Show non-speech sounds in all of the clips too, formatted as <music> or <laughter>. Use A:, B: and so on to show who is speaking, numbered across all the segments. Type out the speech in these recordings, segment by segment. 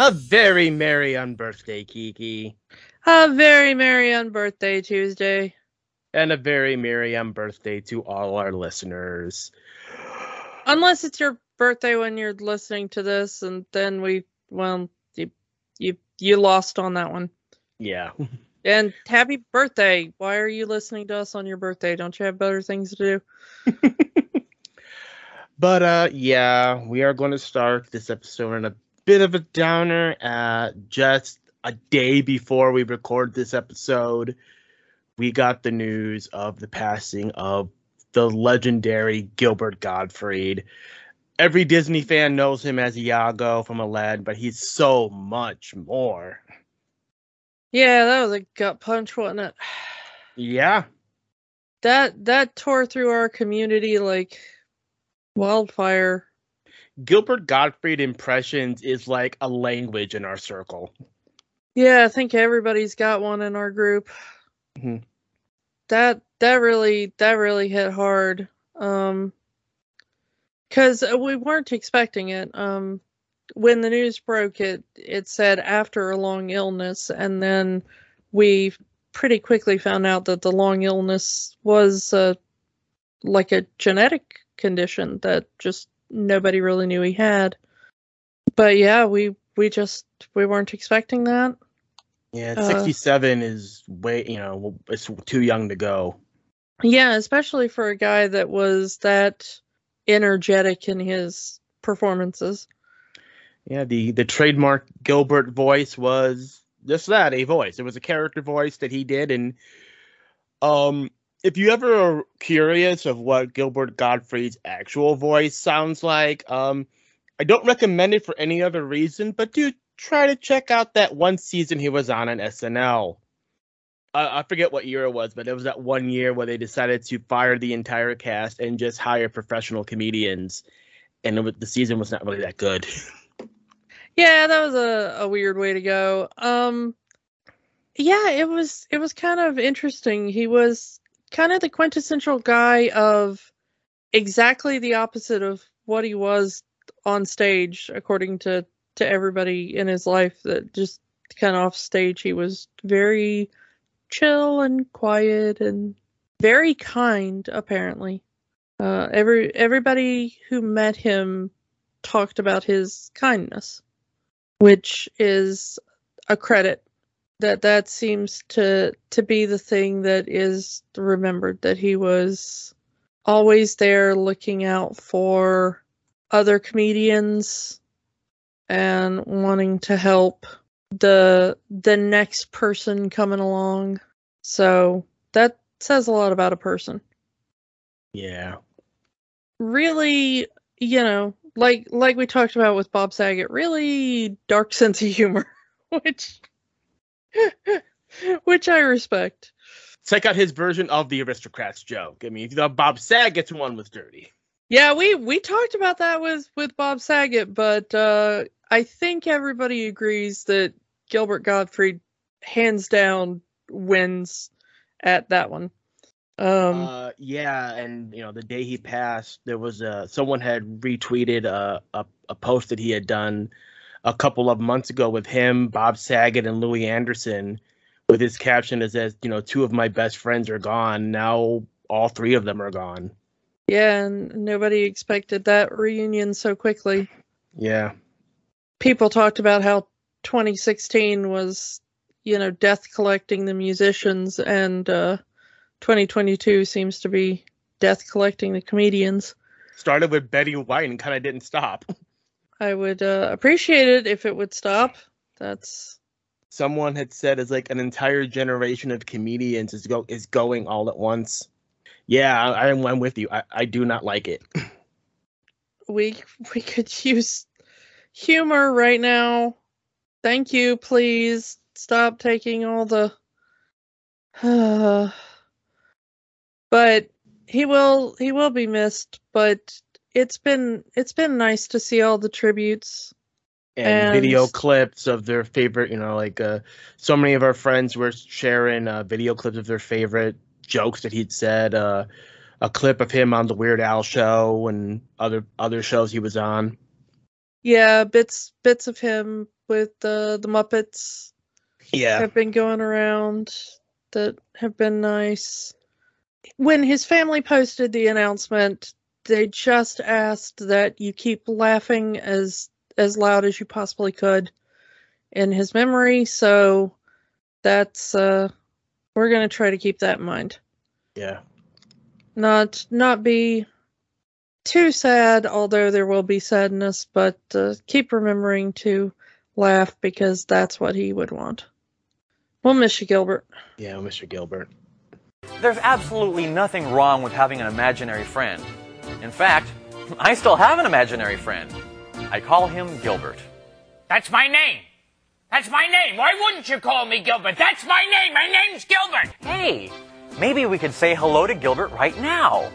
A: A very merry unbirthday, Kiki.
B: A very merry unbirthday Tuesday.
A: And a very merry unbirthday to all our listeners.
B: Unless it's your birthday when you're listening to this, and then we, well, you, you, you lost on that one.
A: Yeah. <laughs>
B: And happy birthday. Why are you listening to us on your birthday? Don't you have better things to
A: do? <laughs> but uh yeah, we are going to start this episode in a bit of a downer. Uh just a day before we record this episode, we got the news of the passing of the legendary Gilbert Gottfried. Every Disney fan knows him as Iago from Aladdin, but he's so much more.
B: Yeah, that was a gut punch, wasn't it?
A: Yeah.
B: That that tore through our community like wildfire.
A: Gilbert Gottfried impressions is like a language in our circle.
B: Yeah, I think everybody's got one in our group. Mm-hmm. That that really that really hit hard. Um cuz we weren't expecting it. Um when the news broke, it it said after a long illness, and then we pretty quickly found out that the long illness was uh, like a genetic condition that just nobody really knew he had. But yeah, we we just we weren't expecting that.
A: Yeah, uh, 67 is way, you know, it's too young to go.
B: Yeah, especially for a guy that was that energetic in his performances.
A: Yeah, the the trademark Gilbert voice was just that, a voice. It was a character voice that he did and um if you ever are curious of what Gilbert Gottfried's actual voice sounds like, um I don't recommend it for any other reason, but do try to check out that one season he was on on SNL. I forget what year it was, but it was that one year where they decided to fire the entire cast and just hire professional comedians, and was, the season was not really that good. <laughs>
B: Yeah, that was a, a weird way to go. Um yeah, it was it was kind of interesting. He was kind of the quintessential guy of exactly the opposite of what he was on stage according to to everybody in his life that just kind of off stage he was very chill and quiet and very kind apparently. Uh every everybody who met him talked about his kindness which is a credit that that seems to to be the thing that is remembered that he was always there looking out for other comedians and wanting to help the the next person coming along. So that says a lot about a person.
A: Yeah.
B: Really you know like like we talked about with Bob Saget, really dark sense of humor, <laughs> which <laughs> which I respect.
A: Check out his version of the aristocrats joke. I mean, the Bob Saget's one was dirty.
B: Yeah, we we talked about that with with Bob Saget, but uh, I think everybody agrees that Gilbert Gottfried hands down wins at that one.
A: Um, uh, yeah, and you know, the day he passed, there was a someone had retweeted a, a, a post that he had done a couple of months ago with him, Bob Saget, and Louie Anderson, with his caption that says, "You know, two of my best friends are gone. Now all three of them are gone."
B: Yeah, and nobody expected that reunion so quickly.
A: Yeah.
B: People talked about how 2016 was, you know, death collecting the musicians and uh 2022 seems to be death collecting the comedians.
A: Started with Betty White and kind of didn't stop. <laughs>
B: I would uh, appreciate it if it would stop. That's
A: someone had said is like an entire generation of comedians is go is going all at once. Yeah, I, I'm with you. I, I do not like it. <laughs>
B: We we could use humor right now Thank you, please stop taking all the. <sighs> but he will he will be missed. But it's been it's been nice to see all the tributes
A: and,
B: And-
A: video clips of their favorite. You know, like uh, so many of our friends were sharing uh, video clips of their favorite jokes that he'd said. Uh, a clip of him on the Weird Al show and other other shows he was on.
B: Yeah, bits bits of him with the the Muppets
A: Yeah,
B: have been going around that have been nice. When his family posted the announcement, they just asked that you keep laughing as as loud as you possibly could in his memory, so that's uh we're going to try to keep that in mind.
A: yeah.
B: Not not be too sad, although there will be sadness, but uh, keep remembering to laugh because that's what he would want. We'll miss you, Gilbert.
A: Yeah, Mr. Gilbert.
C: There's absolutely nothing wrong with having an imaginary friend. In fact, I still have an imaginary friend. I call him Gilbert.
D: That's my name. That's my name. Why wouldn't you call me Gilbert? That's my name. My name's Gilbert.
C: Hey, maybe we could say hello to Gilbert right now.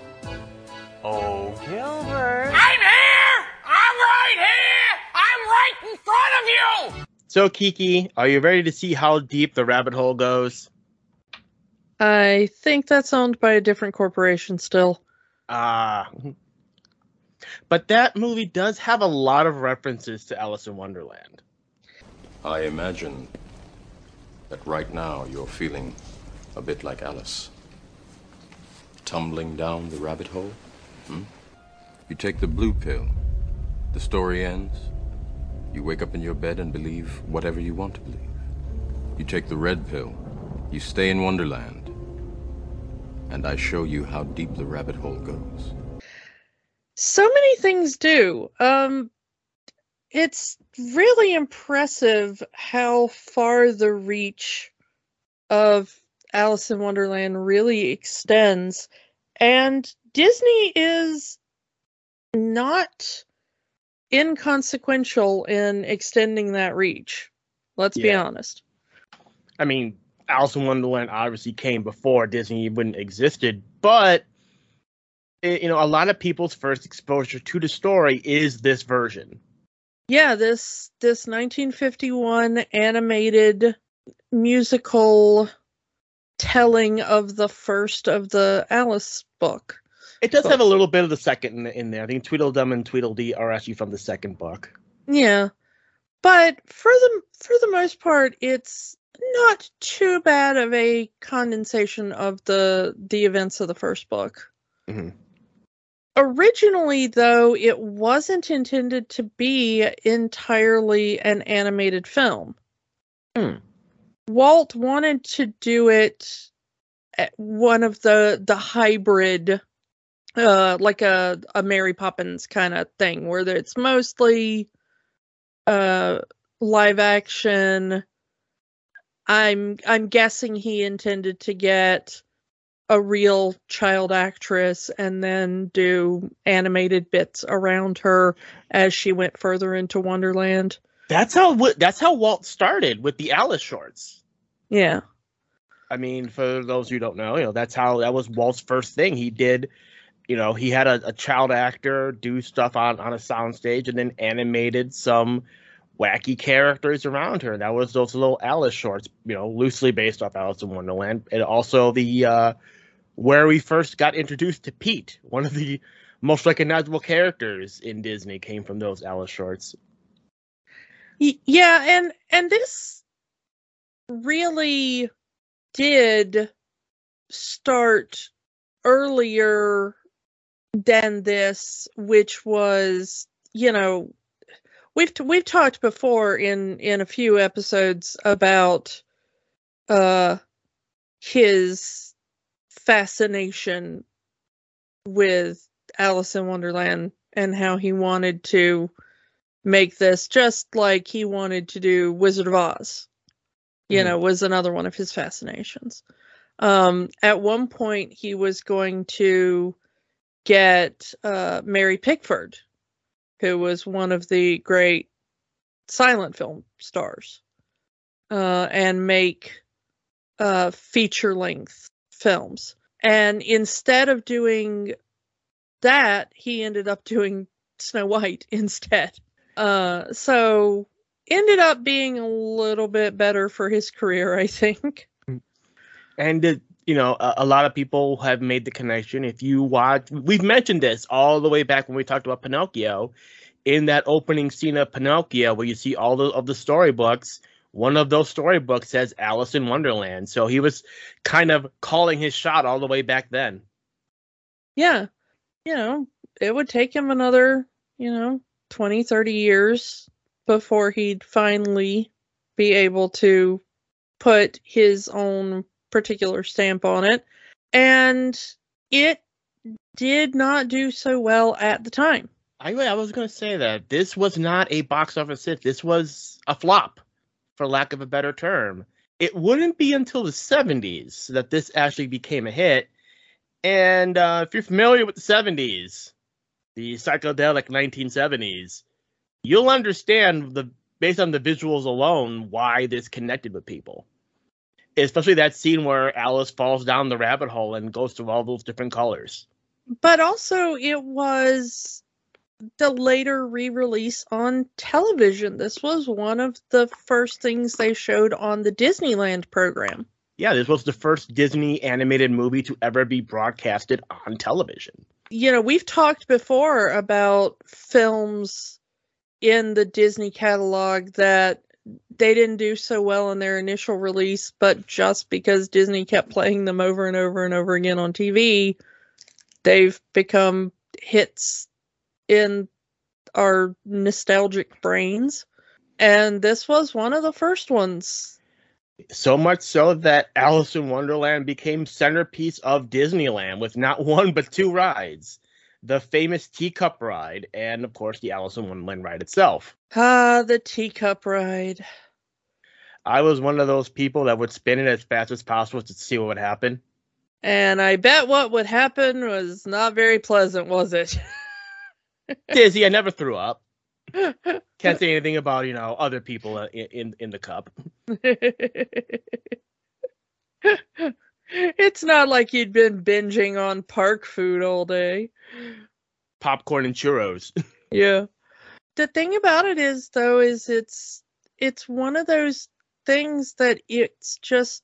C: Oh, Gilbert.
D: I'm here. I'm right here. I'm right in front of you.
A: So Kiki, are you ready to see how deep the rabbit hole goes?
B: I think that's owned by a different corporation still.
A: Ah. but that movie does have a lot of references to Alice in Wonderland.
E: I imagine that right now you're feeling a bit like Alice. Tumbling down the rabbit hole? Hmm? You take the blue pill, the story ends. You wake up in your bed and believe whatever you want to believe. You take the red pill, you stay in Wonderland, and I show you how deep the rabbit hole goes.
B: So many things do. Um it's really impressive how far the reach of Alice in Wonderland really extends. And Disney is not inconsequential in extending that reach. Let's be honest.
A: I mean, Alice in Wonderland obviously came before Disney even existed, but it, you know, a lot of people's first exposure to the story is this version.
B: Yeah, this this 1951 animated musical telling of the first of the Alice book.
A: It does have a little bit of the second in, in there. I think Tweedledum and Tweedledee are actually from the second book.
B: Yeah. But for the for the most part it's not too bad of a condensation of the the events of the first book.
A: Mhm.
B: Originally though it wasn't intended to be entirely an animated film.
A: Hmm.
B: Walt wanted to do it at one of the the hybrid uh like a a Mary Poppins kind of thing where it's mostly uh live action i'm i'm guessing he intended to get a real child actress and then do animated bits around her as she went further into wonderland
A: That's how that's how Walt started with the Alice shorts.
B: yeah
A: I mean, for those who don't know, you know, that's how that was Walt's first thing. He did, you know, he had a, a child actor do stuff on on a soundstage and then animated some wacky characters around her. That was those little Alice shorts, you know, loosely based off Alice in Wonderland, and also the uh, where we first got introduced to Pete, one of the most recognizable characters in Disney, came from those Alice shorts.
B: Yeah and and this really did start earlier than this which was you know we've t- we've talked before in in a few episodes about uh his fascination with Alice in Wonderland and how he wanted to make this just like he wanted to do Wizard of Oz. You
A: Mhm.
B: know, was another one of his fascinations. Um, at one point, he was going to get uh, Mary Pickford, who was one of the great silent film stars uh, and make uh, feature length films. And instead of doing that, he ended up doing Snow White <laughs> instead. Uh, so ended up being a little bit better for his career, I think.
A: And it, you know, a, a, lot of people have made the connection. If you watch, we've mentioned this all the way back when we talked about Pinocchio. In that opening scene of Pinocchio, where you see all the, of the storybooks, one of those storybooks says Alice in Wonderland. So he was kind of calling his shot all the way back then.
B: Yeah. You know, it would take him another, you know, 20, 30 years before he'd finally be able to put his own particular stamp on it. And it did not do so well at the time.
A: I, I was going to say that this was not a box office hit. This was a flop, for lack of a better term. It wouldn't be until the 70s that this actually became a hit. And uh, if you're familiar with the 70s, the psychedelic 1970s, you'll understand the based on the visuals alone why this connected with people. Especially that scene where Alice falls down the rabbit hole and goes through all those different colors.
B: But also it was the later re-release on television. This was one of the first things they showed on the Disneyland program.
A: Yeah, this was the first Disney animated movie to ever be broadcasted on television.
B: You know, we've talked before about films in the Disney catalog that they didn't do so well in their initial release, but just because Disney kept playing them over and over and over again on TV, they've become hits in our nostalgic brains. And this was one of the first ones.
A: So much so that Alice in Wonderland became centerpiece of Disneyland with not one but two rides the famous teacup ride, and of course the Alice in Wonderland ride itself.
B: Ah, the teacup ride.
A: I was one of those people that would spin it as fast as possible to see what would happen.
B: And I bet what would happen was not very pleasant, was it? <laughs>
A: Dizzy, I never threw up. Can't say anything about you know other people in in, in the cup. <laughs>
B: it's not like you'd been binging on park food all day.
A: Popcorn and churros. <laughs>
B: yeah. The thing about it is though is it's it's one of those things that it's just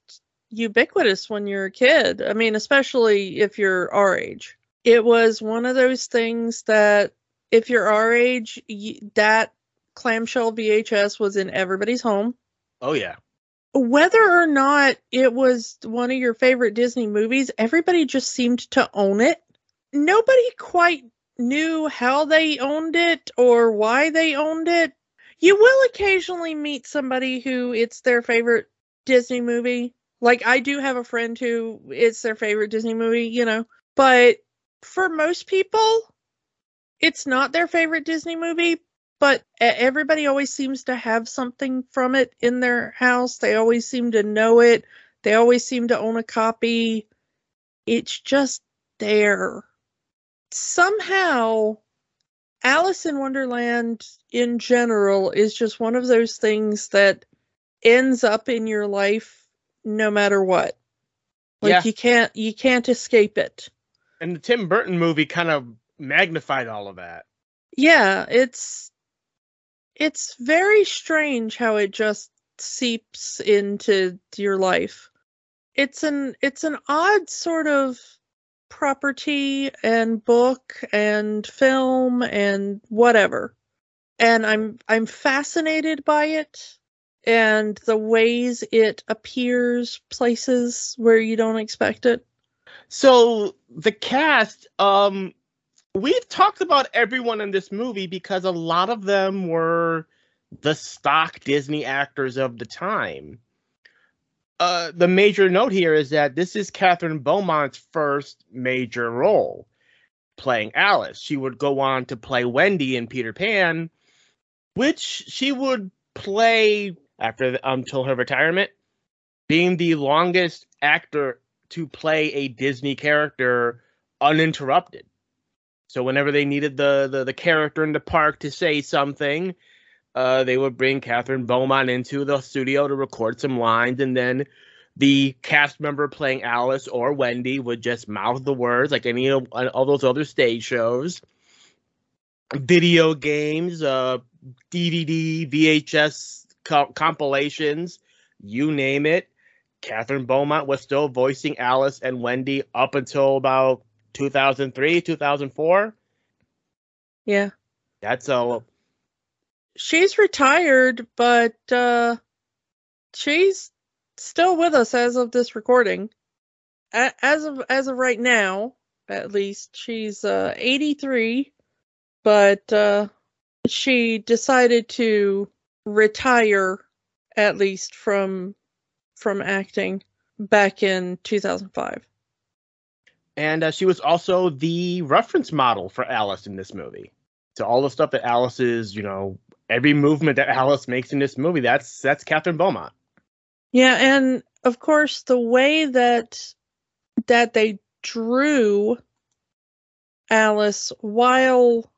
B: ubiquitous when you're a kid. I mean, especially if you're our age. It was one of those things that if you're our age, that clamshell VHS was in everybody's home.
A: Oh yeah
B: whether or not it was one of your favorite Disney movies, everybody just seemed to own it. Nobody quite knew how they owned it or why they owned it. You will occasionally meet somebody who it's their favorite Disney movie. Like I do have a friend who it's their favorite Disney movie, you know. But for most people, it's not their favorite Disney movie, but everybody always seems to have something from it in their house. They always seem to know it. They always seem to own a copy. It's just there. Somehow, Alice in Wonderland in general is just one of those things that ends up in your life no matter what. Like yeah. you can't you can't escape it.
A: And the Tim Burton movie kind of magnified all of that.
B: Yeah, it's it's very strange how it just seeps into your life. It's an it's an odd sort of property and book and film and whatever. And I'm I'm fascinated by it and the ways it appears places where you don't expect it.
A: So the cast um we've talked about everyone in this movie because a lot of them were the stock Disney actors of the time. Uh, the major note here is that this is Kathryn Beaumont's first major role playing Alice. She would go on to play Wendy in Peter Pan, which she would play after the, until her retirement, being the longest actor to play a Disney character uninterrupted. So whenever they needed the, the the character in the park to say something, uh, they would bring Kathryn Beaumont into the studio to record some lines, and then the cast member playing Alice or Wendy would just mouth the words like any of all those other stage shows. Video games, uh, DVD, VHS co- compilations, you name it. Kathryn Beaumont was still voicing Alice and Wendy up until about 2003, 2004.
B: Yeah.
A: That's a
B: She's retired, but uh she's still with us as of this recording. As of as of right now, at least, she's uh 83, but uh she decided to retire at least from from acting back in 2005.
A: And uh, she was also the reference model for Alice in this movie. So all the stuff that Alice is, you know, every movement that Alice makes in this movie, that's that's Kathryn Beaumont.
B: Yeah, and of course the way that that they drew Alice while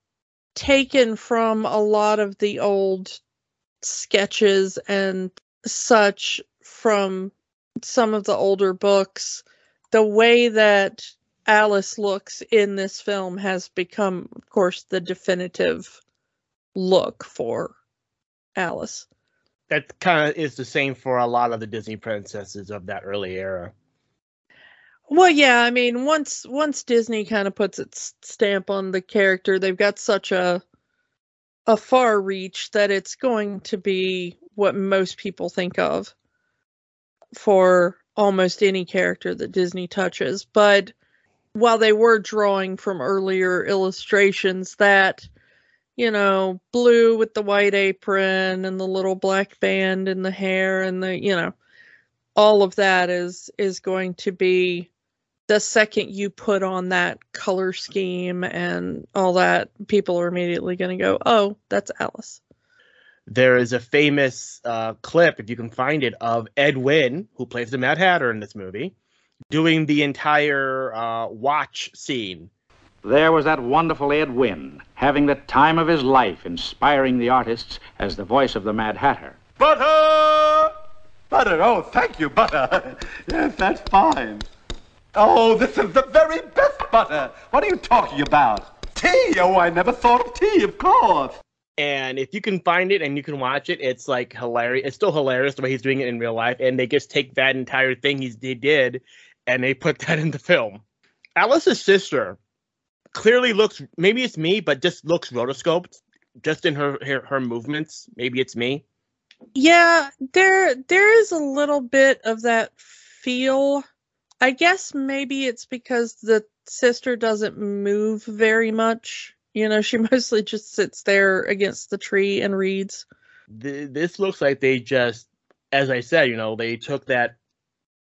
B: taken from a lot of the old sketches and such from some of the older books, the way that Alice looks in this film has become, of course, the definitive look for Alice.
A: That kind of is the same for a lot of the Disney princesses of that early era.
B: Well, yeah, I mean, once once Disney kind of puts its stamp on the character, they've got such a a far reach that it's going to be what most people think of for almost any character that Disney touches. But while they were drawing from earlier illustrations that you know, blue with the white apron and the little black band in the hair and the, you know, all of that is is going to be the second you put on that color scheme and all that, people are immediately going to go, "Oh, that's Alice."
A: There is a famous uh, clip, if you can find it, of Ed Wynn, who plays the Mad Hatter in this movie, doing the entire uh, watch scene.
F: There was that wonderful Ed Wynn, having the time of his life, inspiring the artists as the voice of the Mad Hatter.
G: Butter! Butter, oh, thank you, butter. <laughs> Yes, that's fine. Oh, this is the very best butter. What are you talking about? Tea? Oh, I never thought of tea, of course.
A: And if you can find it and you can watch it, it's like hilarious. It's still hilarious the way he's doing it in real life. And they just take that entire thing he's, he did and they put that in the film. Alice's sister clearly looks, maybe it's me, but just looks rotoscoped just in her, her, her movements. Maybe it's me.
B: Yeah, there there is a little bit of that feel. I guess maybe it's because the sister doesn't move very much. You know, she <laughs> mostly just sits there against the tree and reads.
A: Th- this looks like they just, as I said, you know, they took that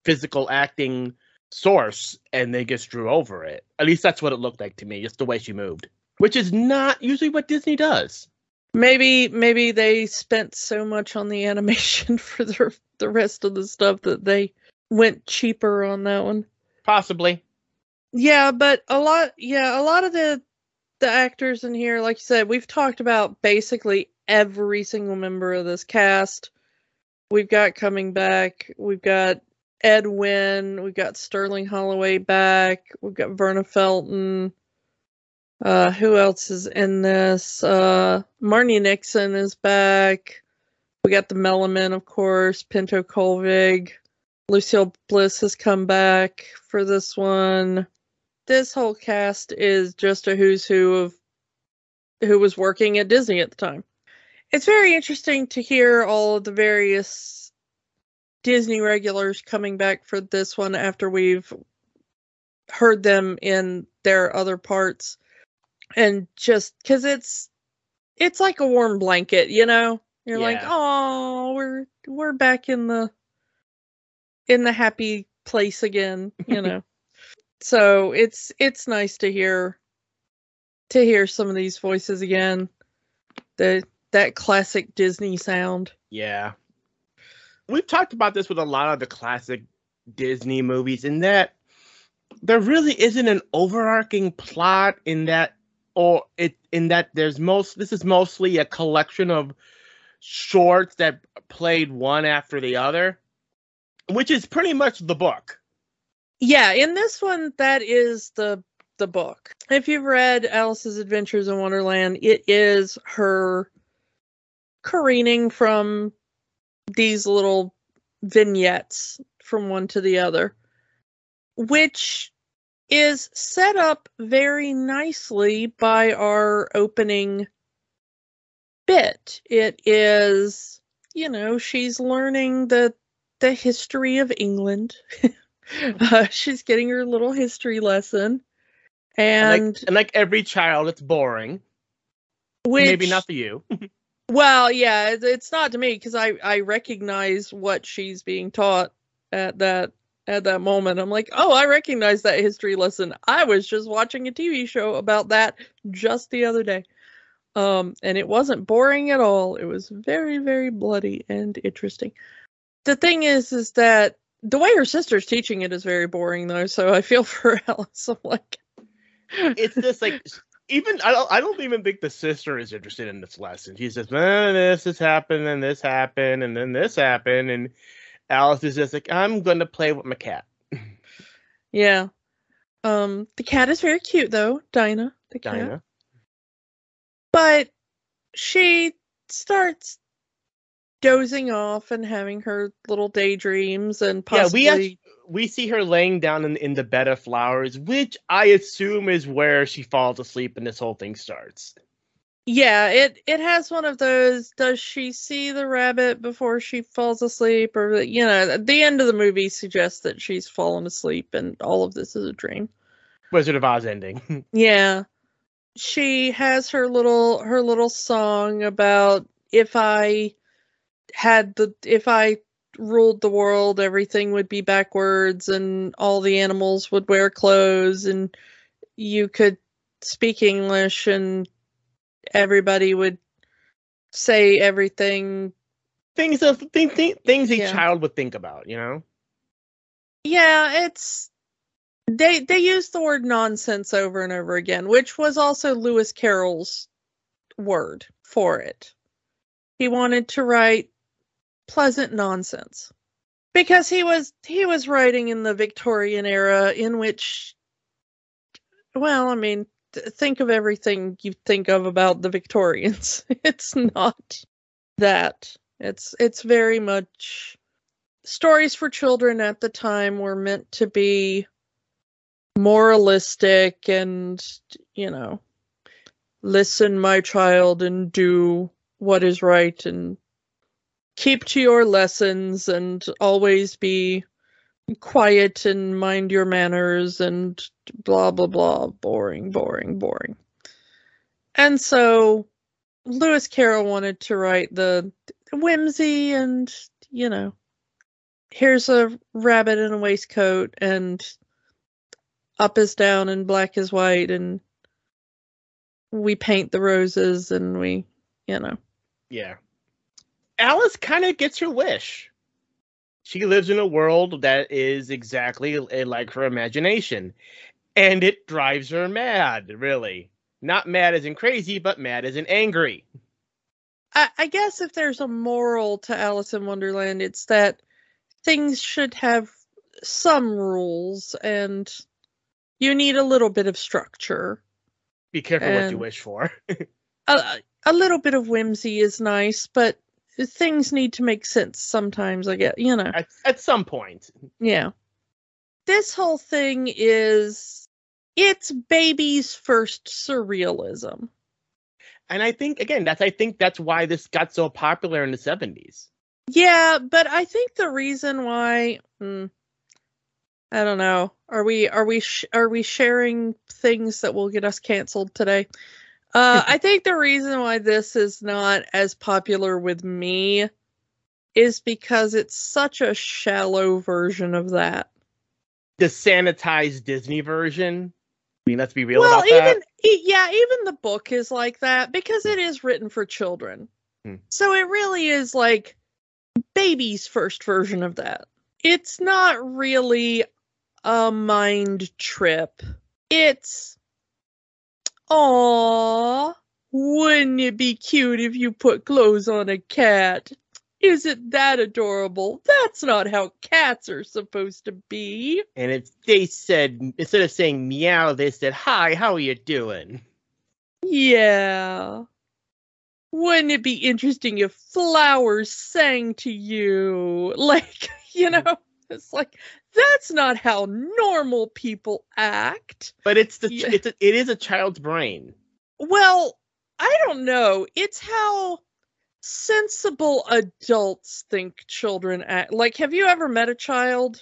A: physical acting source and they just drew over it. At least that's what it looked like to me, just the way she moved, which is not usually what Disney does.
B: Maybe maybe they spent so much on the <laughs> animation for the the rest of the stuff that they went cheaper on that one.
A: Possibly.
B: Yeah, but a lot yeah, a lot of the the actors in here, like you said, we've talked about basically every single member of this cast. We've got coming back. We've got Ed Wynn. We've got Sterling Holloway back. We've got Verna Felton. Uh, who else is in this? Uh, Marni Nixon is back. We got the Mellomen, of course. Pinto Colvig. Lucille Bliss has come back for this one. This whole cast is just a who's who of who was working at Disney at the time. It's very interesting to hear all of the various Disney regulars coming back for this one after we've heard them in their other parts and just cuz it's it's like a warm blanket, you know? You're like, "Oh, we're we're back in the in the happy place again, you know." <laughs> so, it's it's nice to hear to hear some of these voices again. The that classic Disney sound.
A: Yeah. We've talked about this with a lot of the classic Disney movies, in that there really isn't an overarching plot in that or it in that there's most this is mostly a collection of shorts that played one after the other, which is pretty much the book.
B: Yeah, in this one, that is the the book. If you've read Alice's Adventures in Wonderland, it is her careening from these little vignettes from one to the other, which is set up very nicely by our opening bit. It is, you know, she's learning the the history of England. <laughs> uh, she's getting her little history lesson,
A: And,
B: and,
A: like, and like every child, it's boring.
B: which
A: Maybe not for you. <laughs>
B: Well, yeah, it's not to me because I I recognize what she's being taught at that at that moment. I'm like, oh, I recognize that history lesson. I was just watching a TV show about that just the other day. Um, and it wasn't boring at all. It was very, very bloody and interesting. The thing is, is that the way her sister's teaching it is very boring though. So I feel <laughs> for Alice. I'm like,
A: it's just like even I don't I don't even think the sister is interested in this lesson. She says, eh, "This has happened, and this happened, and then this happened," and Alice is just like, "I'm going to play with my cat."
B: yeah. Um, the cat is very cute though, Dinah. The cat.
A: Dinah.
B: but she starts dozing off and having her little daydreams and
A: Yeah,
B: possibly
A: we actually, we see her laying down in, in the bed of flowers, which I assume is where she falls asleep and this whole thing starts.
B: yeah it it has one of those does she see the rabbit before she falls asleep or you know the end of the movie suggests that she's fallen asleep and all of this is a dream
A: Wizard of Oz ending. <laughs>
B: Yeah. She has her little her little song about if I had the if I ruled the world everything would be backwards and all the animals would wear clothes and you could speak English and everybody would say everything.
A: things of thing, things a
B: Yeah.
A: child would think about, you know.
B: Yeah, it's they they use the word nonsense over and over again, which was also Lewis Carroll's word for it. He wanted to write pleasant nonsense because he was he was writing in the Victorian era in which well, I mean, th- think of everything you think of about the Victorians. <laughs> it's not that. It's it's very much stories for children at the time were meant to be moralistic and you know listen my child and do what is right and keep to your lessons and always be quiet and mind your manners and blah blah blah boring boring boring and so lewis carroll wanted to write the whimsy and you know here's a rabbit in a waistcoat and up is down and black is white and we paint the roses and we you know
A: Yeah. Alice kind of gets her wish. She lives in a world that is exactly eh, like her imagination, and it drives her mad, really. Not mad as in crazy, but mad as in angry.
B: I, I guess if there's a moral to alice in wonderland it's that things should have some rules and you need a little bit of structure
A: Be careful what you wish for. <laughs>
B: a, a little bit of whimsy is nice but things need to make sense sometimes i get you know
A: at, at some point.
B: Yeah. This whole thing is it's baby's first surrealism.
A: And I think again, that's I think that's why this got so popular in the 70s.
B: Yeah, but I think the reason why hmm, I don't know. Are we are we sh- are we sharing things that will get us canceled today? Uh I think the reason why this is not as popular with me is because it's such a shallow version of that.
A: The sanitized Disney version. I mean, let's be real
B: well
A: about
B: even
A: that.
B: e- yeah even the book is like that because it is written for children
A: Hmm.
B: so it really is like baby's first version of that it's not really a mind trip it's Aw, Wouldn't it be cute if you put clothes on a cat? Isn't that adorable? That's not how cats are supposed to be.
A: And if they said instead of saying meow, they said hi, how are you doing?
B: Yeah. Wouldn't it be interesting if flowers sang to you? <laughs> Like, you know, it's like that's not how normal people act.
A: But it's the
B: Yeah.
A: it's a, it is a child's brain.
B: Well, I don't know. It's how sensible adults think children act. Like, have you ever met a child?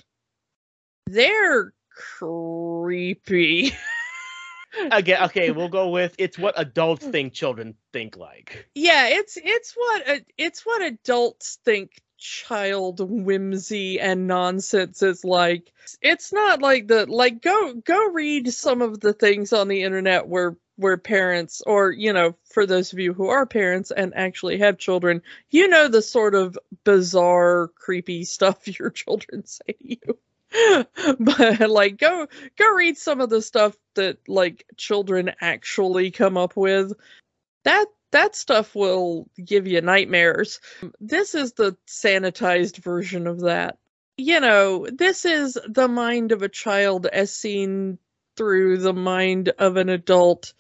B: They're creepy. <laughs>
A: Again, okay, we'll go with it's what adults mm. think children think like.
B: yeah, it's it's what a- it's what adults think child whimsy and nonsense is like. It's not like the like go go read some of the things on the internet where where parents or you know for those of you who are parents and actually have children you know the sort of bizarre creepy <laughs> stuff your children say to you <laughs> but like go go read some of the stuff that like children actually come up with that that stuff will give you nightmares. This is the sanitized version of that. You know this is the mind of a child as seen through the mind of an adult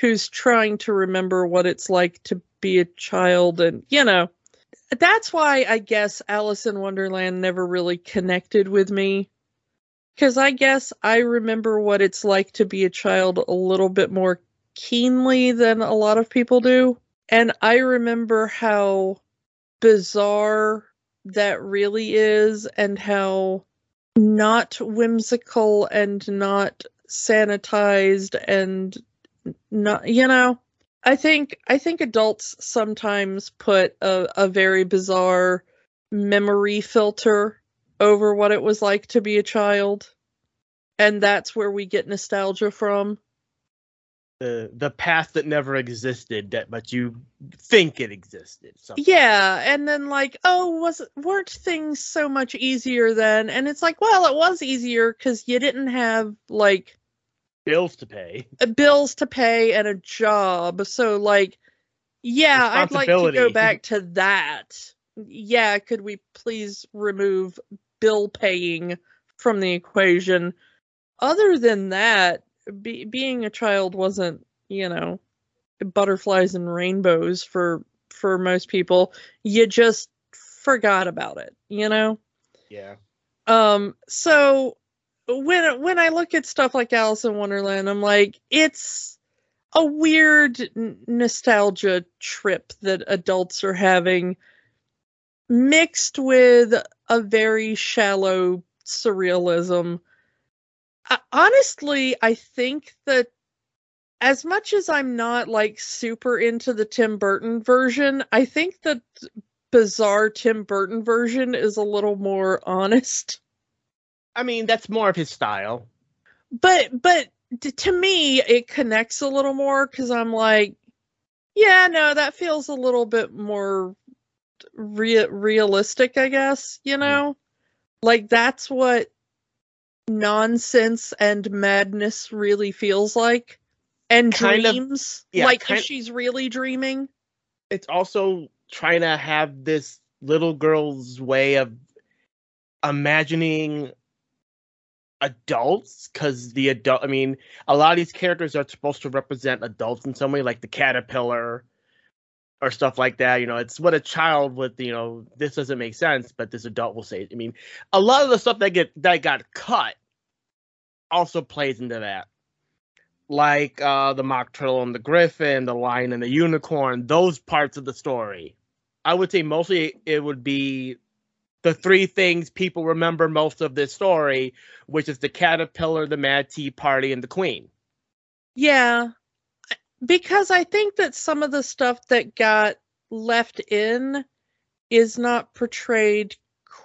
B: who's trying to remember what it's like to be a child and you know that's why i guess alice in wonderland never really connected with me. Because i guess i remember what it's like to be a child a little bit more keenly than a lot of people do. And i remember how bizarre that really is and how not whimsical and not sanitized and not you know i think i think adults sometimes put a, a very bizarre memory filter over what it was like to be a child. And that's where we get nostalgia from
A: The the past that never existed, that but you think it existed. something.
B: yeah and then like oh was weren't things so much easier then and it's like well it was easier because you didn't have like
A: bills to pay.
B: uh, bills to pay and a job. So like yeah, I'd like to go <laughs> back to that. Yeah, could we please remove bill paying from the equation? Other than that, be, being a child wasn't, you know, butterflies and rainbows for for most people. You just forgot about it, you know?
A: Yeah.
B: Um, so when when I look at stuff like Alice in Wonderland, I'm like, it's a weird n- nostalgia trip that adults are having, mixed with a very shallow surrealism. Honestly, I think that as much as I'm not like super into the Tim Burton version, I think that bizarre Tim Burton version is a little more honest.
A: I mean, that's more of his style.
B: but but to me it connects a little more because i'm like yeah no that feels a little bit more rea- realistic i guess you hmm. know like that's what nonsense and madness really feels like and
A: Kind of-
B: dreams
A: yeah,
B: like if she's really dreaming
A: It's also trying to have this little girl's way of imagining adults because the adult i mean a lot of these characters are supposed to represent adults in some way like the caterpillar or stuff like that you know it's what a child would you know this doesn't make sense but this adult will say it. i mean a lot of the stuff that get that got cut also plays into that. Like uh the mock turtle and the griffin the lion and the unicorn those parts of the story. I would say mostly it would be the three things people remember most of this story which is the caterpillar the mad tea party and the queen.
B: Yeah. Because I think that some of the stuff that got left in is not portrayed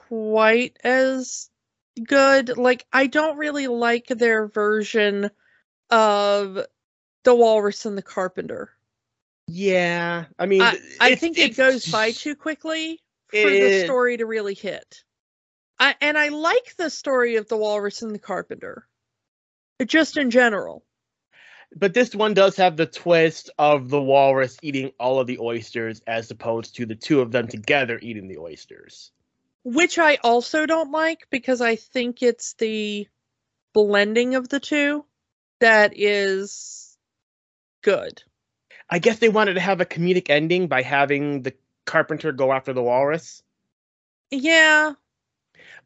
B: quite as good. Like, I don't really like their version of The Walrus and the Carpenter.
A: yeah i mean
B: I, I think it goes by too quickly for the story to really hit. I, and I like the story of The Walrus and the Carpenter, just in general.
A: but this one does have the twist of the walrus eating all of the oysters as opposed to the two of them together eating the oysters.
B: Which I also don't like because I think it's the blending of the two that is good.
A: I guess they wanted to have a comedic ending by having the carpenter go after the walrus,
B: Yeah,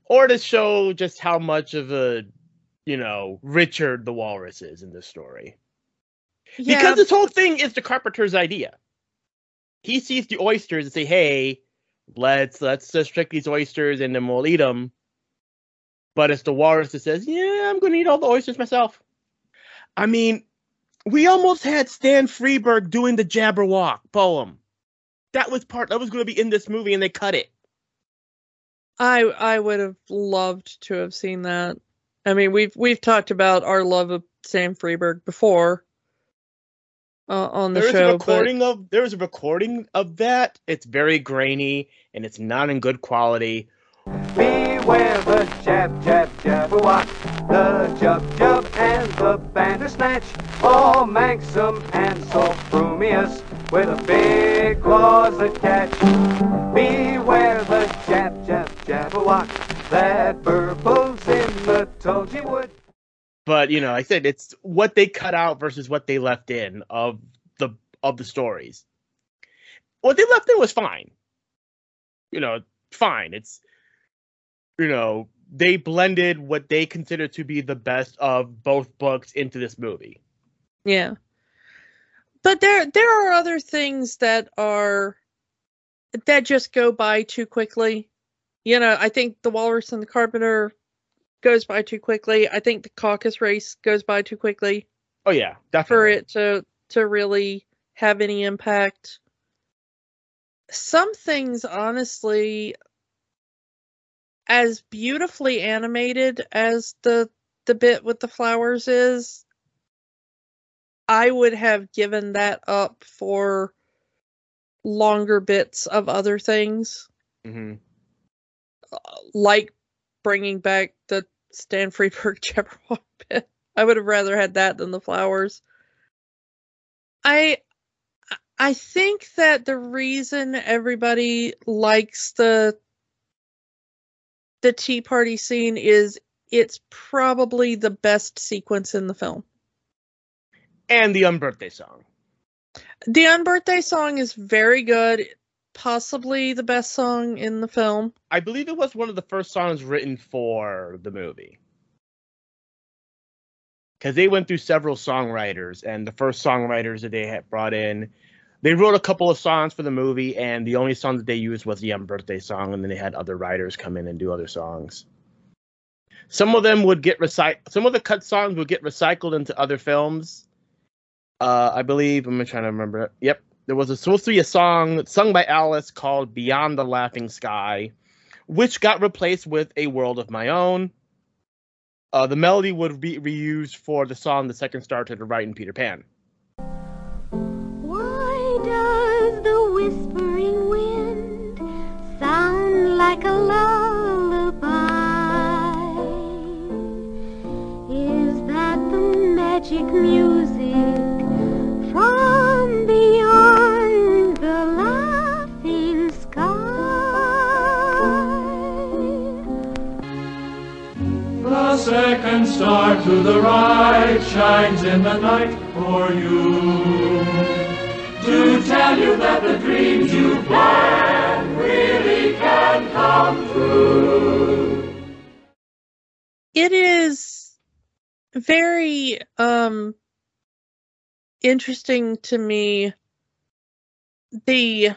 A: or to show just how much of a, you know, Richard the walrus is in this story.
B: yeah,
A: Because this whole thing is the carpenter's idea. He sees the oysters and say, "Hey, let's let's just trick these oysters and then we'll eat them." But it's the walrus that says, "Yeah, I'm going to eat all the oysters myself." I mean, we almost had Stan Freberg doing the Jabberwock poem. That was part that was going to be in this movie, and they cut it.
B: I I would have loved to have seen that. I mean, we've we've talked about our love of Sam Freberg before uh, on the
A: There is
B: show,
A: a recording of there is a recording of that. It's very grainy and it's not in good quality.
H: Beware the jab, jab, jabberwock, the jub, jub, and the bandersnatch, all manxome and sulfrumious, with a big claws that catch. Beware the jab, jab, jabberwock, that burbles in the tulgey wood.
A: But you know, I said it's what they cut out versus what they left in of the of the stories. What they left in was fine. You know, fine. It's you know, they blended what they consider to be the best of both books into this movie.
B: yeah. But there there are other things that are that just go by too quickly. You know, I think the Walrus and the Carpenter goes by too quickly. I think the caucus race goes by too quickly.
A: Oh yeah, definitely.
B: for it to to really have any impact. Some things, honestly, as beautifully animated as the the bit with the flowers is, I would have given that up for longer bits of other things,
A: hmm
B: like bringing back the Stan Freberg <laughs> Jabberwock bit. I would have rather had that than the flowers. I I think that the reason everybody likes the the tea party scene is it's probably the best sequence in the film.
A: And the unbirthday song.
B: The unbirthday song is very good, possibly the best song in the film.
A: I believe it was one of the first songs written for the movie. Because they went through several songwriters, and the first songwriters that they had brought in, they wrote a couple of songs for the movie, and the only song that they used was the Unbirthday song, and then they had other writers come in and do other songs. Some of them would get recycled. Some of the cut songs would get recycled into other films. Uh, I believe I'm trying to remember. Yep, there was a, supposed to be a song sung by Alice called "Beyond the Laughing Sky," which got replaced with "A World of My Own." Uh, the melody would be reused for the song "The Second Star to the Right" in Peter Pan.
I: Why does the whispering wind sound like a lullaby? Is that the magic music
H: second star to the right shines in the night for you. To tell you that the dreams you planned really can come true.
B: it is very um interesting to me the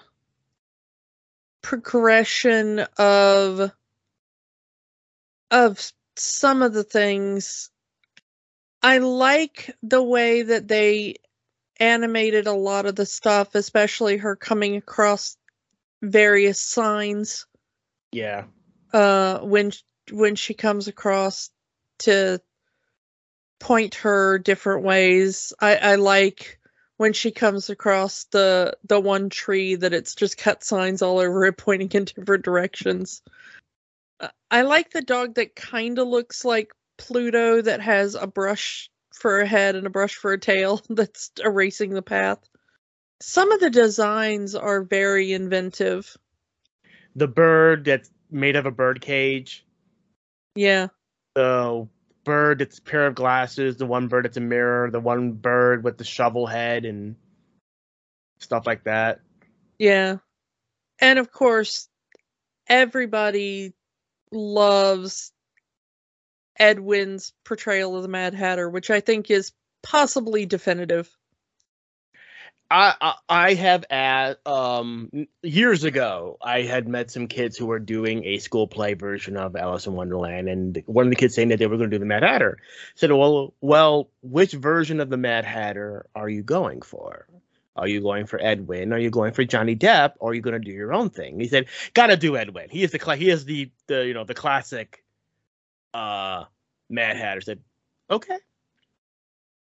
B: progression of of some of the things. I like the way that they animated a lot of the stuff especially her coming across various signs.
A: Yeah,
B: uh when when she comes across to point her different ways. I i like when she comes across the the one tree that it's just cut signs all over it pointing in different directions i like the dog that kind of looks like pluto that has a brush for a head and a brush for a tail <laughs> that's erasing the path. Some of the designs are very inventive.
A: The bird that's made of a bird cage.
B: Yeah.
A: The bird that's a pair of glasses. The one bird that's a mirror. The one bird with the shovel head and stuff like that.
B: Yeah. And of course, everybody loves Ed Wynn's portrayal of the Mad Hatter, which I think is possibly definitive.
A: I, I I have at um years ago I had met some kids who were doing a school play version of Alice in Wonderland, and one of the kids saying that they were going to do the Mad Hatter. Said, well, well, which version of the Mad Hatter are you going for? Are you going for Ed Wynn? Are you going for Johnny Depp? Or are you going to do your own thing? He said, "Gotta do Ed Wynn. He is the cla- he is the the you know the classic uh Mad Hatter." Said, "Okay."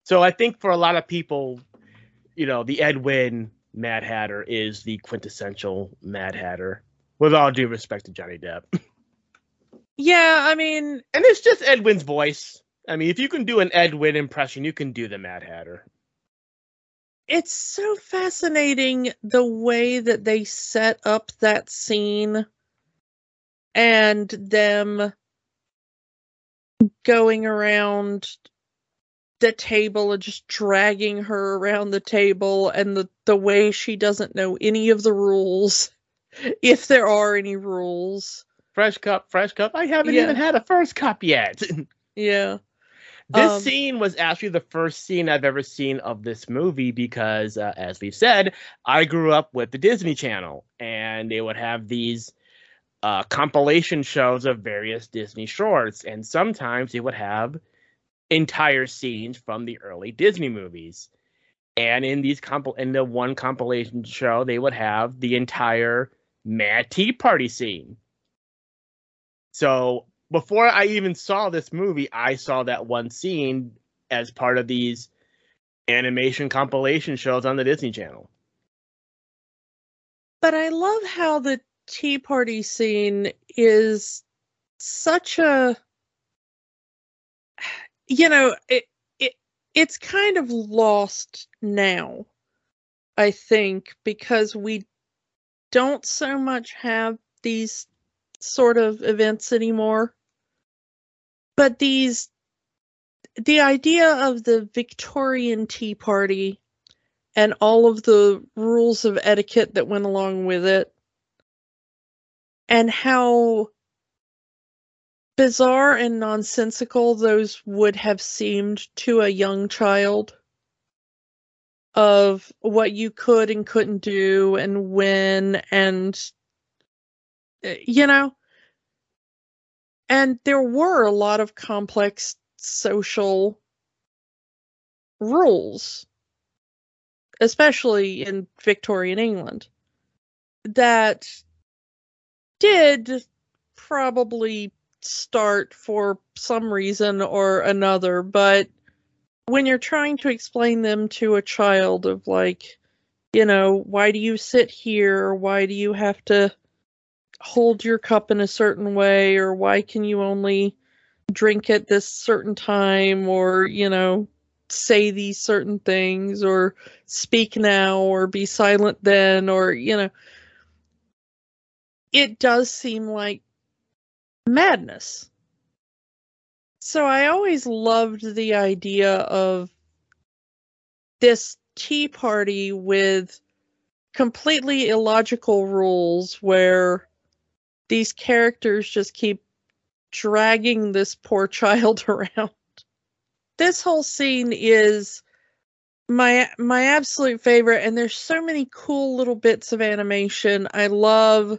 A: So I think for a lot of people, you know, the Ed Wynn Mad Hatter is the quintessential Mad Hatter. With all due respect to Johnny Depp, <laughs>
B: Yeah, I mean,
A: and it's just Ed Wynn's voice. I mean, if you can do an Ed Wynn impression, you can do the Mad Hatter.
B: It's so fascinating the way that they set up that scene and them going around the table and just dragging her around the table and the, the way she doesn't know any of the rules <laughs> if there are any rules
A: Fresh cup, fresh cup. I haven't
B: Yeah.
A: even had a first cup yet. <laughs>
B: yeah
A: This
B: Um,
A: scene was actually the first scene I've ever seen of this movie because, uh, as we've said, I grew up with the Disney Channel, and they would have these uh, compilation shows of various Disney shorts, and sometimes they would have entire scenes from the early Disney movies. And in these compil- in the one compilation show, they would have the entire Mad Tea Party scene. So before I even saw this movie, I saw that one scene as part of these animation compilation shows on the Disney Channel.
B: But I love how the tea party scene is such a you know, it, it it's kind of lost now. I think because we don't so much have these sort of events anymore. But these the idea of the Victorian Tea Party and all of the rules of etiquette that went along with it and how bizarre and nonsensical those would have seemed to a young child of what you could and couldn't do and when and you know and there were a lot of complex social rules especially in Victorian England that did probably start for some reason or another, but when you're trying to explain them to a child of like, you know, why do you sit here? Why do you have to hold your cup in a certain way? Or why can you only drink at this certain time? Or, you know, say these certain things or speak now or be silent then or, you know, it does seem like madness. So I always loved the idea of this tea party with completely illogical rules where these characters just keep dragging this poor <laughs> child around. This whole scene is my my absolute favorite and there's so many cool little bits of animation. I love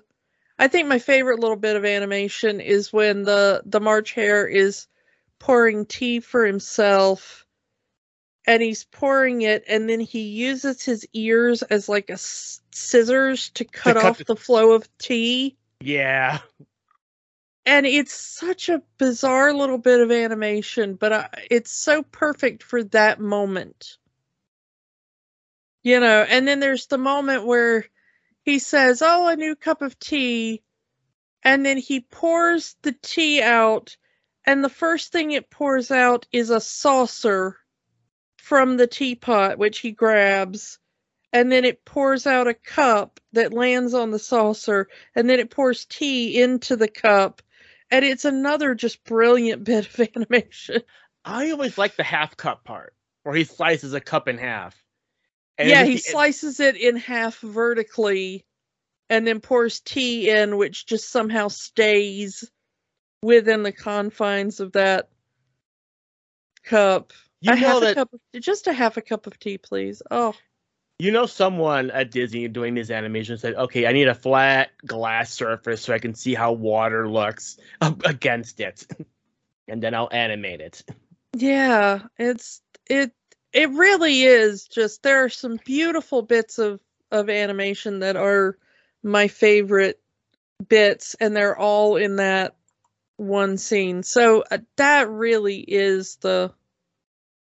B: I think my favorite little bit of animation is when the the March Hare is pouring tea for himself and he's pouring it and then he uses his ears as like a s- scissors to cut
A: cut
B: off
A: the-
B: the flow of tea
A: Yeah.
B: and it's such a bizarre little bit of animation but I, it's so perfect for that moment. You know and then there's the moment where he says oh a new cup of tea. And then he pours the tea out and the first thing it pours out is a saucer from the teapot, which he grabs, and then it pours out a cup that lands on the saucer, and then it pours tea into the cup, and it's another just brilliant <laughs> bit of animation.
A: I always like the half cup part where he slices a cup in half. And
B: yeah, he
A: just-
B: slices it in half vertically and then pours tea in, which just somehow stays within the confines of that cup.
A: You
B: a
A: know
B: half a cup of, just a half a cup of tea, please. Oh,
A: You know, someone at Disney doing this animation said, "Okay, I need a flat glass surface so I can see how water looks <laughs> against it, <laughs> and then I'll animate it."
B: yeah, it's it it really is just there are some beautiful bits of of animation that are my favorite bits and they're all in that one scene. So uh, that really is the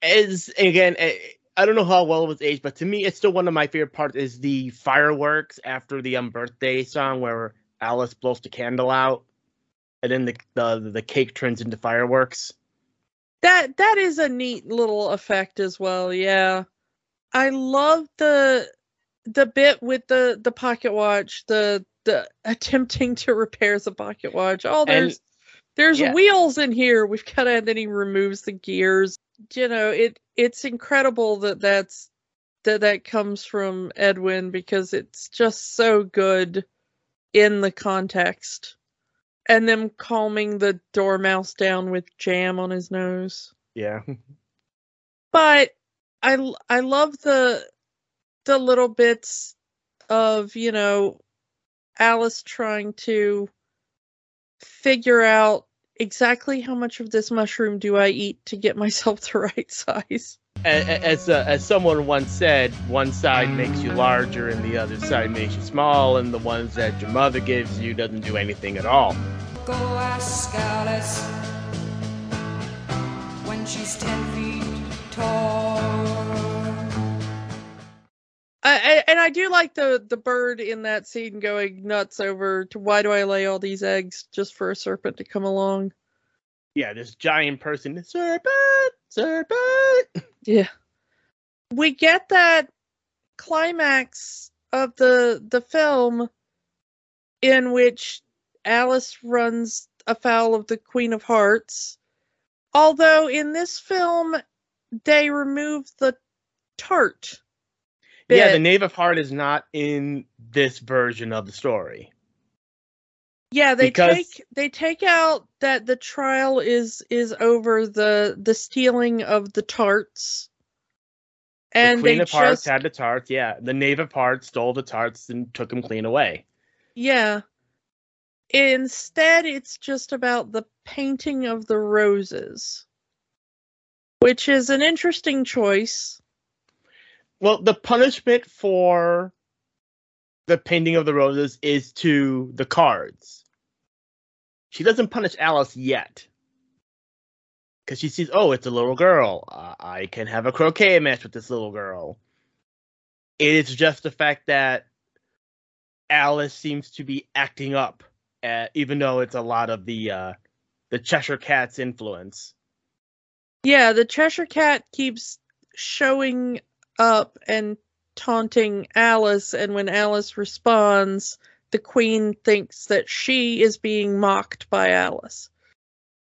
A: Is again, eh, I don't know how well it was aged, but to me, it's still one of my favorite parts. Is the fireworks after the um birthday song where Alice blows the candle out, and then the the the cake turns into fireworks.
B: that that is a neat little effect as well yeah i love the the bit with the the pocket watch the the attempting to repair the pocket watch oh there's there's
A: yeah.
B: wheels in here we've got to and then he removes the gears you know it it's incredible that that's that that comes from Ed Wynn because it's just so good in the context and them calming the dormouse down with jam on his nose
A: Yeah.
B: but i i love the the little bits of you know Alice trying to figure out exactly how much of this mushroom do I eat to get myself the <laughs> right size.
A: A- a- As uh, as someone once said, one side makes you larger and the other side makes you small, and the ones that your mother gives you doesn't do anything at all.
J: Go ask Alice when she's ten feet tall.
B: I, and I do like the the bird in that scene going nuts over to why do I lay all these eggs just for a serpent to come along.
A: Yeah, this giant person, serpent, serpent.
B: Yeah. We get that climax of the the film in which Alice runs afoul of the Queen of Hearts. Although in this film they remove the tart.
A: Yeah, the
B: bit.
A: Knave of Heart is not in this version of the story.
B: Yeah, they
A: Because-
B: take they take out that the trial is is over the the stealing of the tarts. And
A: the Queen
B: they
A: of Hearts
B: just
A: had the tarts. Yeah, the Knave of Hearts stole the tarts and took them clean away.
B: Yeah. Instead, it's just about the painting of the roses, which is an interesting choice.
A: Well, the punishment for the painting of the roses is to the cards. She doesn't punish Alice yet. Because she sees, oh, it's a little girl. I can have a croquet match with this little girl. It's just the fact that Alice seems to be acting up, uh, even though it's a lot of the uh, the Cheshire Cat's influence.
B: Yeah, the Cheshire Cat keeps showing up and taunting Alice, and when Alice responds, the Queen thinks that she is being mocked by Alice.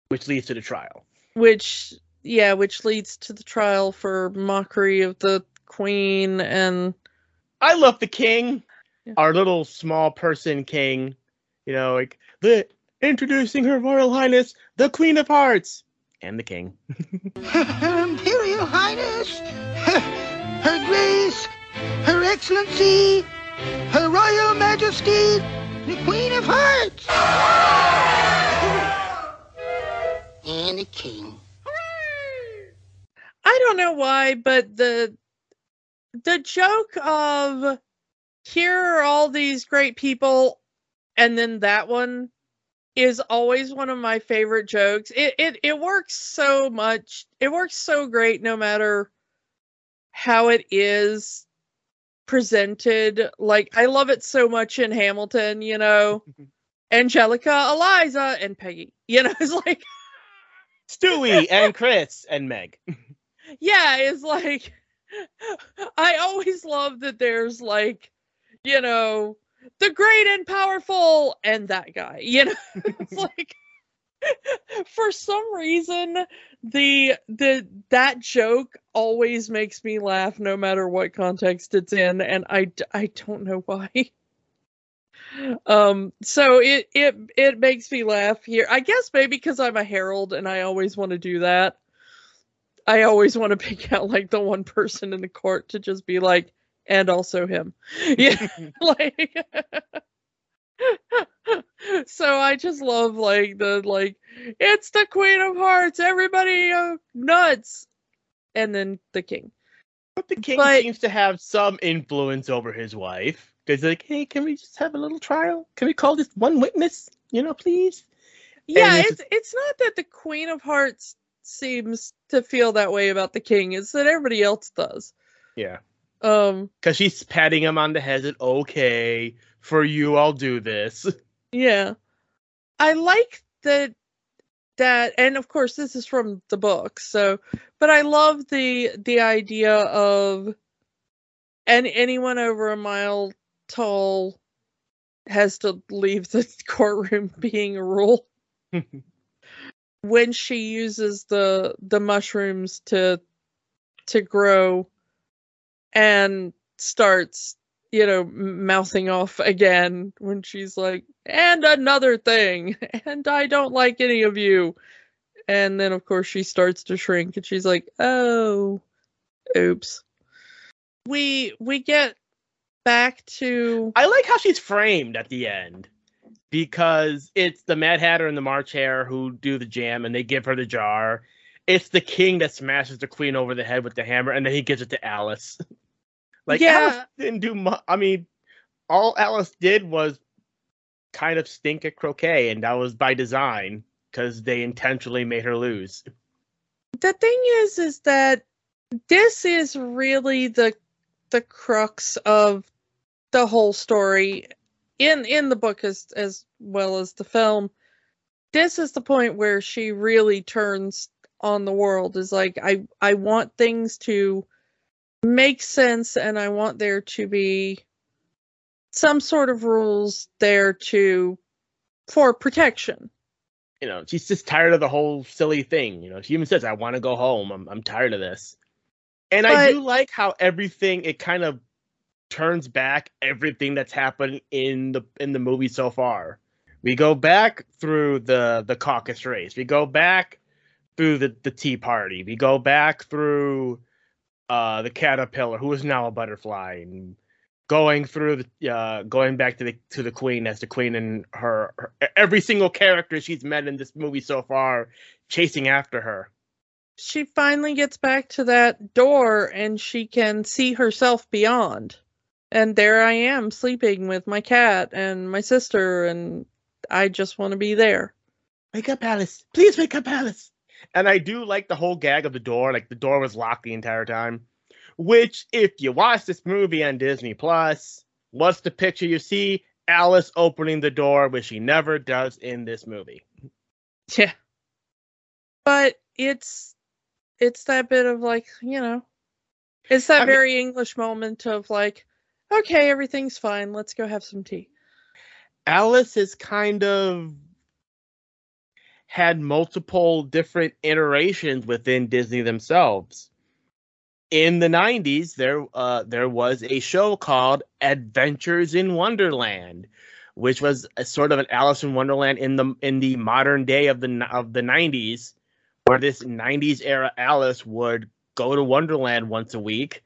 A: which leads to the trial.
B: which yeah which leads to the trial for mockery of the queen and
A: I love the king,
B: Yeah.
A: our little small person king. You know, like the introducing her royal highness, the Queen of Hearts, and the king. <laughs>
K: Imperial Highness, Her, Grace, Her Excellency, Her Royal Majesty, the Queen of Hearts. And the King.
B: i don't know why but the the joke of here are all these great people and then that one is always one of my favorite jokes it it, it works so much it works so great no matter how it is presented like i love it so much in hamilton you know <laughs> angelica eliza and peggy you know <laughs> it's like
A: Stewie and Chris and Meg. <laughs>
B: yeah, it's like I always love that there's like, you know, the great and powerful and that guy. You know, it's like <laughs> for some reason the the that joke always makes me laugh no matter what context it's in and i i don't know why. <laughs> Um so it it it makes me laugh here. I guess maybe because I'm a herald and I always want to do that. I always want to pick out like the one person in the court to just be like and also him. <laughs> Yeah. like <laughs> so I just love like the like it's the Queen of Hearts, everybody uh, nuts, and then the king.
A: But the king
B: But-
A: seems to have some influence over his wife. Because like, hey, can we just have a little trial? Can we call this one witness? You know, please.
B: Yeah,
A: it's
B: it's it's not that the Queen of Hearts seems to feel that way about the king. It's that everybody else does.
A: Yeah.
B: Um,
A: Because she's patting him on the head. And, okay, for you, I'll do this. <laughs>
B: yeah, I like that that, and of course this is from the book. So, but I love the the idea of and anyone over a mile tall has to leave the <laughs> courtroom being a rule. when she uses the the mushrooms to to grow and starts you know mouthing off again when she's like and another thing <laughs> and i don't like any of you and then of course she starts to shrink and she's like oh oops we we get back to
A: I like how she's framed at the end because it's the Mad Hatter and the March Hare who do the jam and they give her the jar. It's the king that smashes the queen over the head with the hammer and then he gives it to Alice. <laughs> like
B: Yeah.
A: Alice didn't do much. I mean, all Alice did was kind of stink at croquet and that was by design because they intentionally made her lose.
B: the thing is is that this is really the the crux of the whole story in in the book as as well as the film this is the point where she really turns on the world is like i i want things to make sense and i want there to be some sort of rules there to for protection
A: You know, she's just tired of the whole silly thing. You know, she even says, I want to go home. I'm I'm tired of this. And I do like how everything it kind of turns back everything that's happened in the in the movie so far. We go back through the the caucus race. We go back through the the Tea Party. We go back through uh the caterpillar who is now a butterfly and going through the uh going back to the to the queen as the queen and her, her every single character she's met in this movie so far chasing after her.
B: she finally gets back to that door and she can see herself beyond. And there I am sleeping with my cat and my sister, and I just want to be there.
A: Wake up, Alice. Please wake up, Alice. And I do like the whole gag of the door, like the door was locked the entire time. Which, if you watch this movie on Disney Plus, what's the picture you see? Alice opening the door, which she never does in this movie. <laughs>
B: Yeah. But it's it's that bit of like, you know, it's that
A: I mean-
B: very English moment of like, okay, everything's fine, let's go have some tea.
A: Alice is kind of had multiple different iterations within Disney themselves. In the 90s, there uh, there was a show called Adventures in Wonderland, which was sort of an Alice in Wonderland in the in the modern day of the of the 90s, where this 90s era Alice would go to Wonderland once a week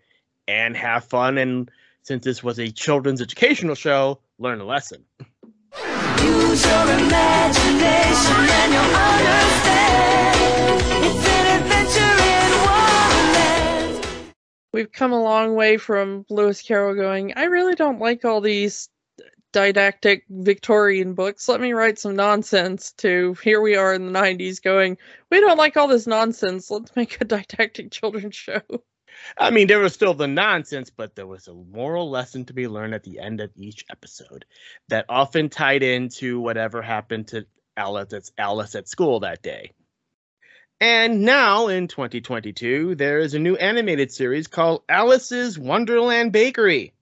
A: and have fun and since this was a children's educational show, learn a lesson. <laughs>
B: We've come a long way from Lewis Carroll going, I really don't like all these didactic Victorian books. Let me write some nonsense to here we are in the 90s going, we don't like all this nonsense. Let's make a didactic children's show.
A: I mean, there was still the nonsense, but there was a moral lesson to be learned at the end of each episode that often tied into whatever happened to Alice at, Alice at school that day. And now in 2022, there is a new animated series called Alice's Wonderland Bakery.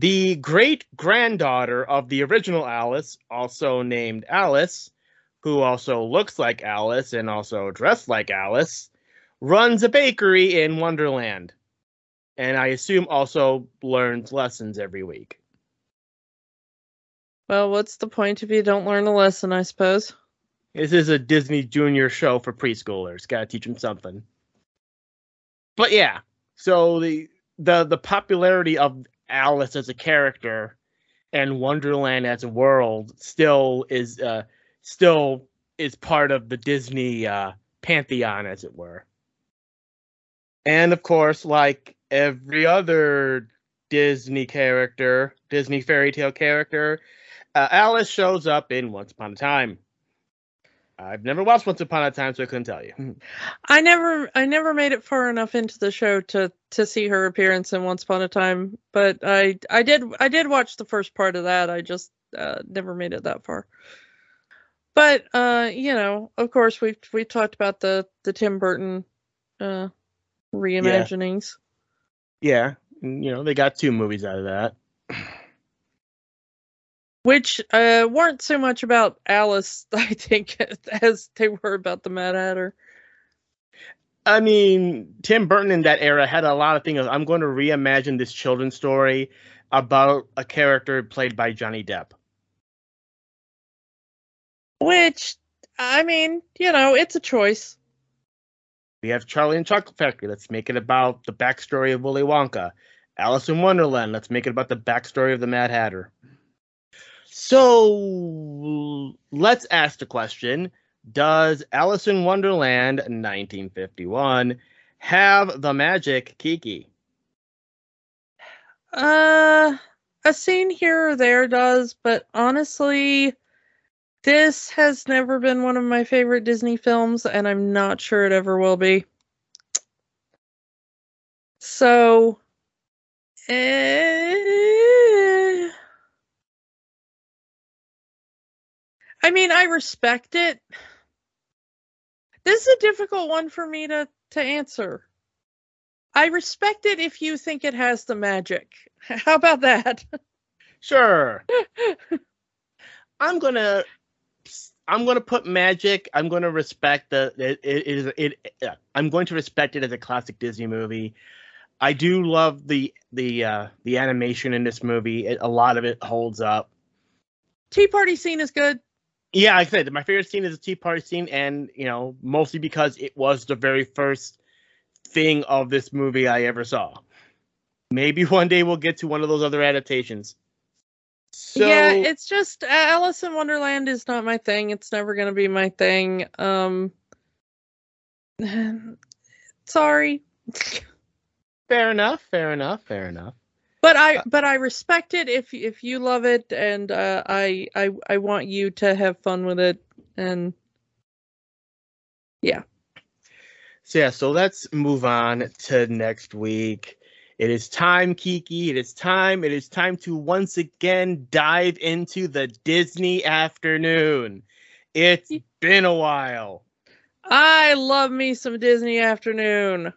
A: The great granddaughter of the original Alice, also named Alice, who also looks like Alice and also dressed like Alice, runs a bakery in Wonderland. And I assume also learns lessons every week.
B: Well, what's the point if you don't learn a lesson, I suppose?
A: This is a Disney Junior show for preschoolers. Got to teach them something. But yeah, so the the the popularity of Alice as a character and Wonderland as a world still is uh still is part of the Disney uh pantheon as it were. And of course, like every other Disney character, Disney fairy tale character, uh, Alice shows up in Once Upon a Time. I've never watched Once Upon a Time, so I couldn't tell you.
B: I never I never made it far enough into the show to to see her appearance in Once Upon a Time, but I I did I did watch the first part of that. I just uh, never made it that far. But uh, you know, of course we've we talked about the the Tim Burton uh reimaginings.
A: Yeah, and, you know they got two movies out of that.
B: Which uh weren't so much about Alice, <laughs> I think, as they were about the Mad Hatter.
A: I mean, Tim Burton in that era had a lot of things. I'm going to reimagine this children's story about a character played by Johnny Depp.
B: Which I mean, you know, it's a choice.
A: We have Charlie and Chocolate Factory. Let's make it about the backstory of Willy Wonka. Alice in Wonderland. Let's make it about the backstory of the Mad Hatter. So let's ask the question Does Alice in Wonderland 1951 have the magic Kiki?
B: Uh, a scene here or there does, but honestly, this has never been one of my favorite Disney films, and I'm not sure it ever will be. So, eh, I mean, I respect it. This is a difficult one for me to to answer. I respect it if you think it has the magic. <laughs> How about that?
A: Sure. <laughs> I'm gonna I'm gonna put magic. I'm gonna respect the it, it is it, I'm going to respect it as a classic Disney movie. I do love the the uh the animation in this movie. It, a lot of it holds up.
B: Tea party scene is good.
A: Yeah, like I said my favorite scene is the tea party scene, and you know mostly because it was the very first thing of this movie I ever saw. Maybe one day we'll get to one of those other adaptations. So
B: yeah, it's just Alice in Wonderland is not my thing. It's never gonna be my thing. Um, <sighs> sorry, <laughs>
A: fair enough, fair enough, fair enough.
B: But I but I respect it if if you love it, and uh, I I I want you to have fun with it, and yeah.
A: So yeah, so let's move on to next week. It is time, Kiki. It is time. It is time to once again dive into the Disney afternoon. It's been a while.
B: I love me some Disney afternoon.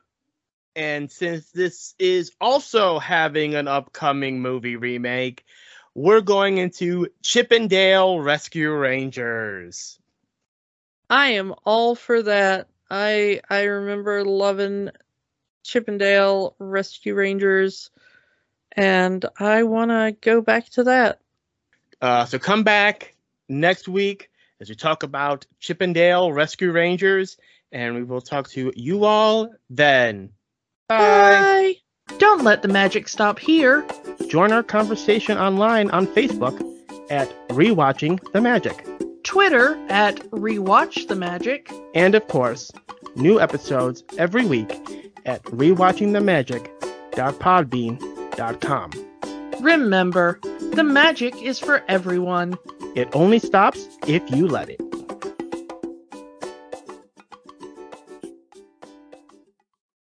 A: And since this is also having an upcoming movie remake, we're going into Chip 'n Dale Rescue Rangers.
B: I am all for that. I I remember loving Chip 'n Dale Rescue Rangers, and I want to go back to that.
A: Uh, so come back next week as we talk about Chip 'n Dale Rescue Rangers, and we will talk to you all then.
B: Bye.
L: Don't let the magic stop here.
A: Join our conversation online on Facebook at Rewatching the Magic.
L: Twitter at Rewatch the Magic.
A: And of course, new episodes every week at rewatchingthemagic.podbean.com.
L: Remember, the magic is for everyone.
A: It only stops if you let it.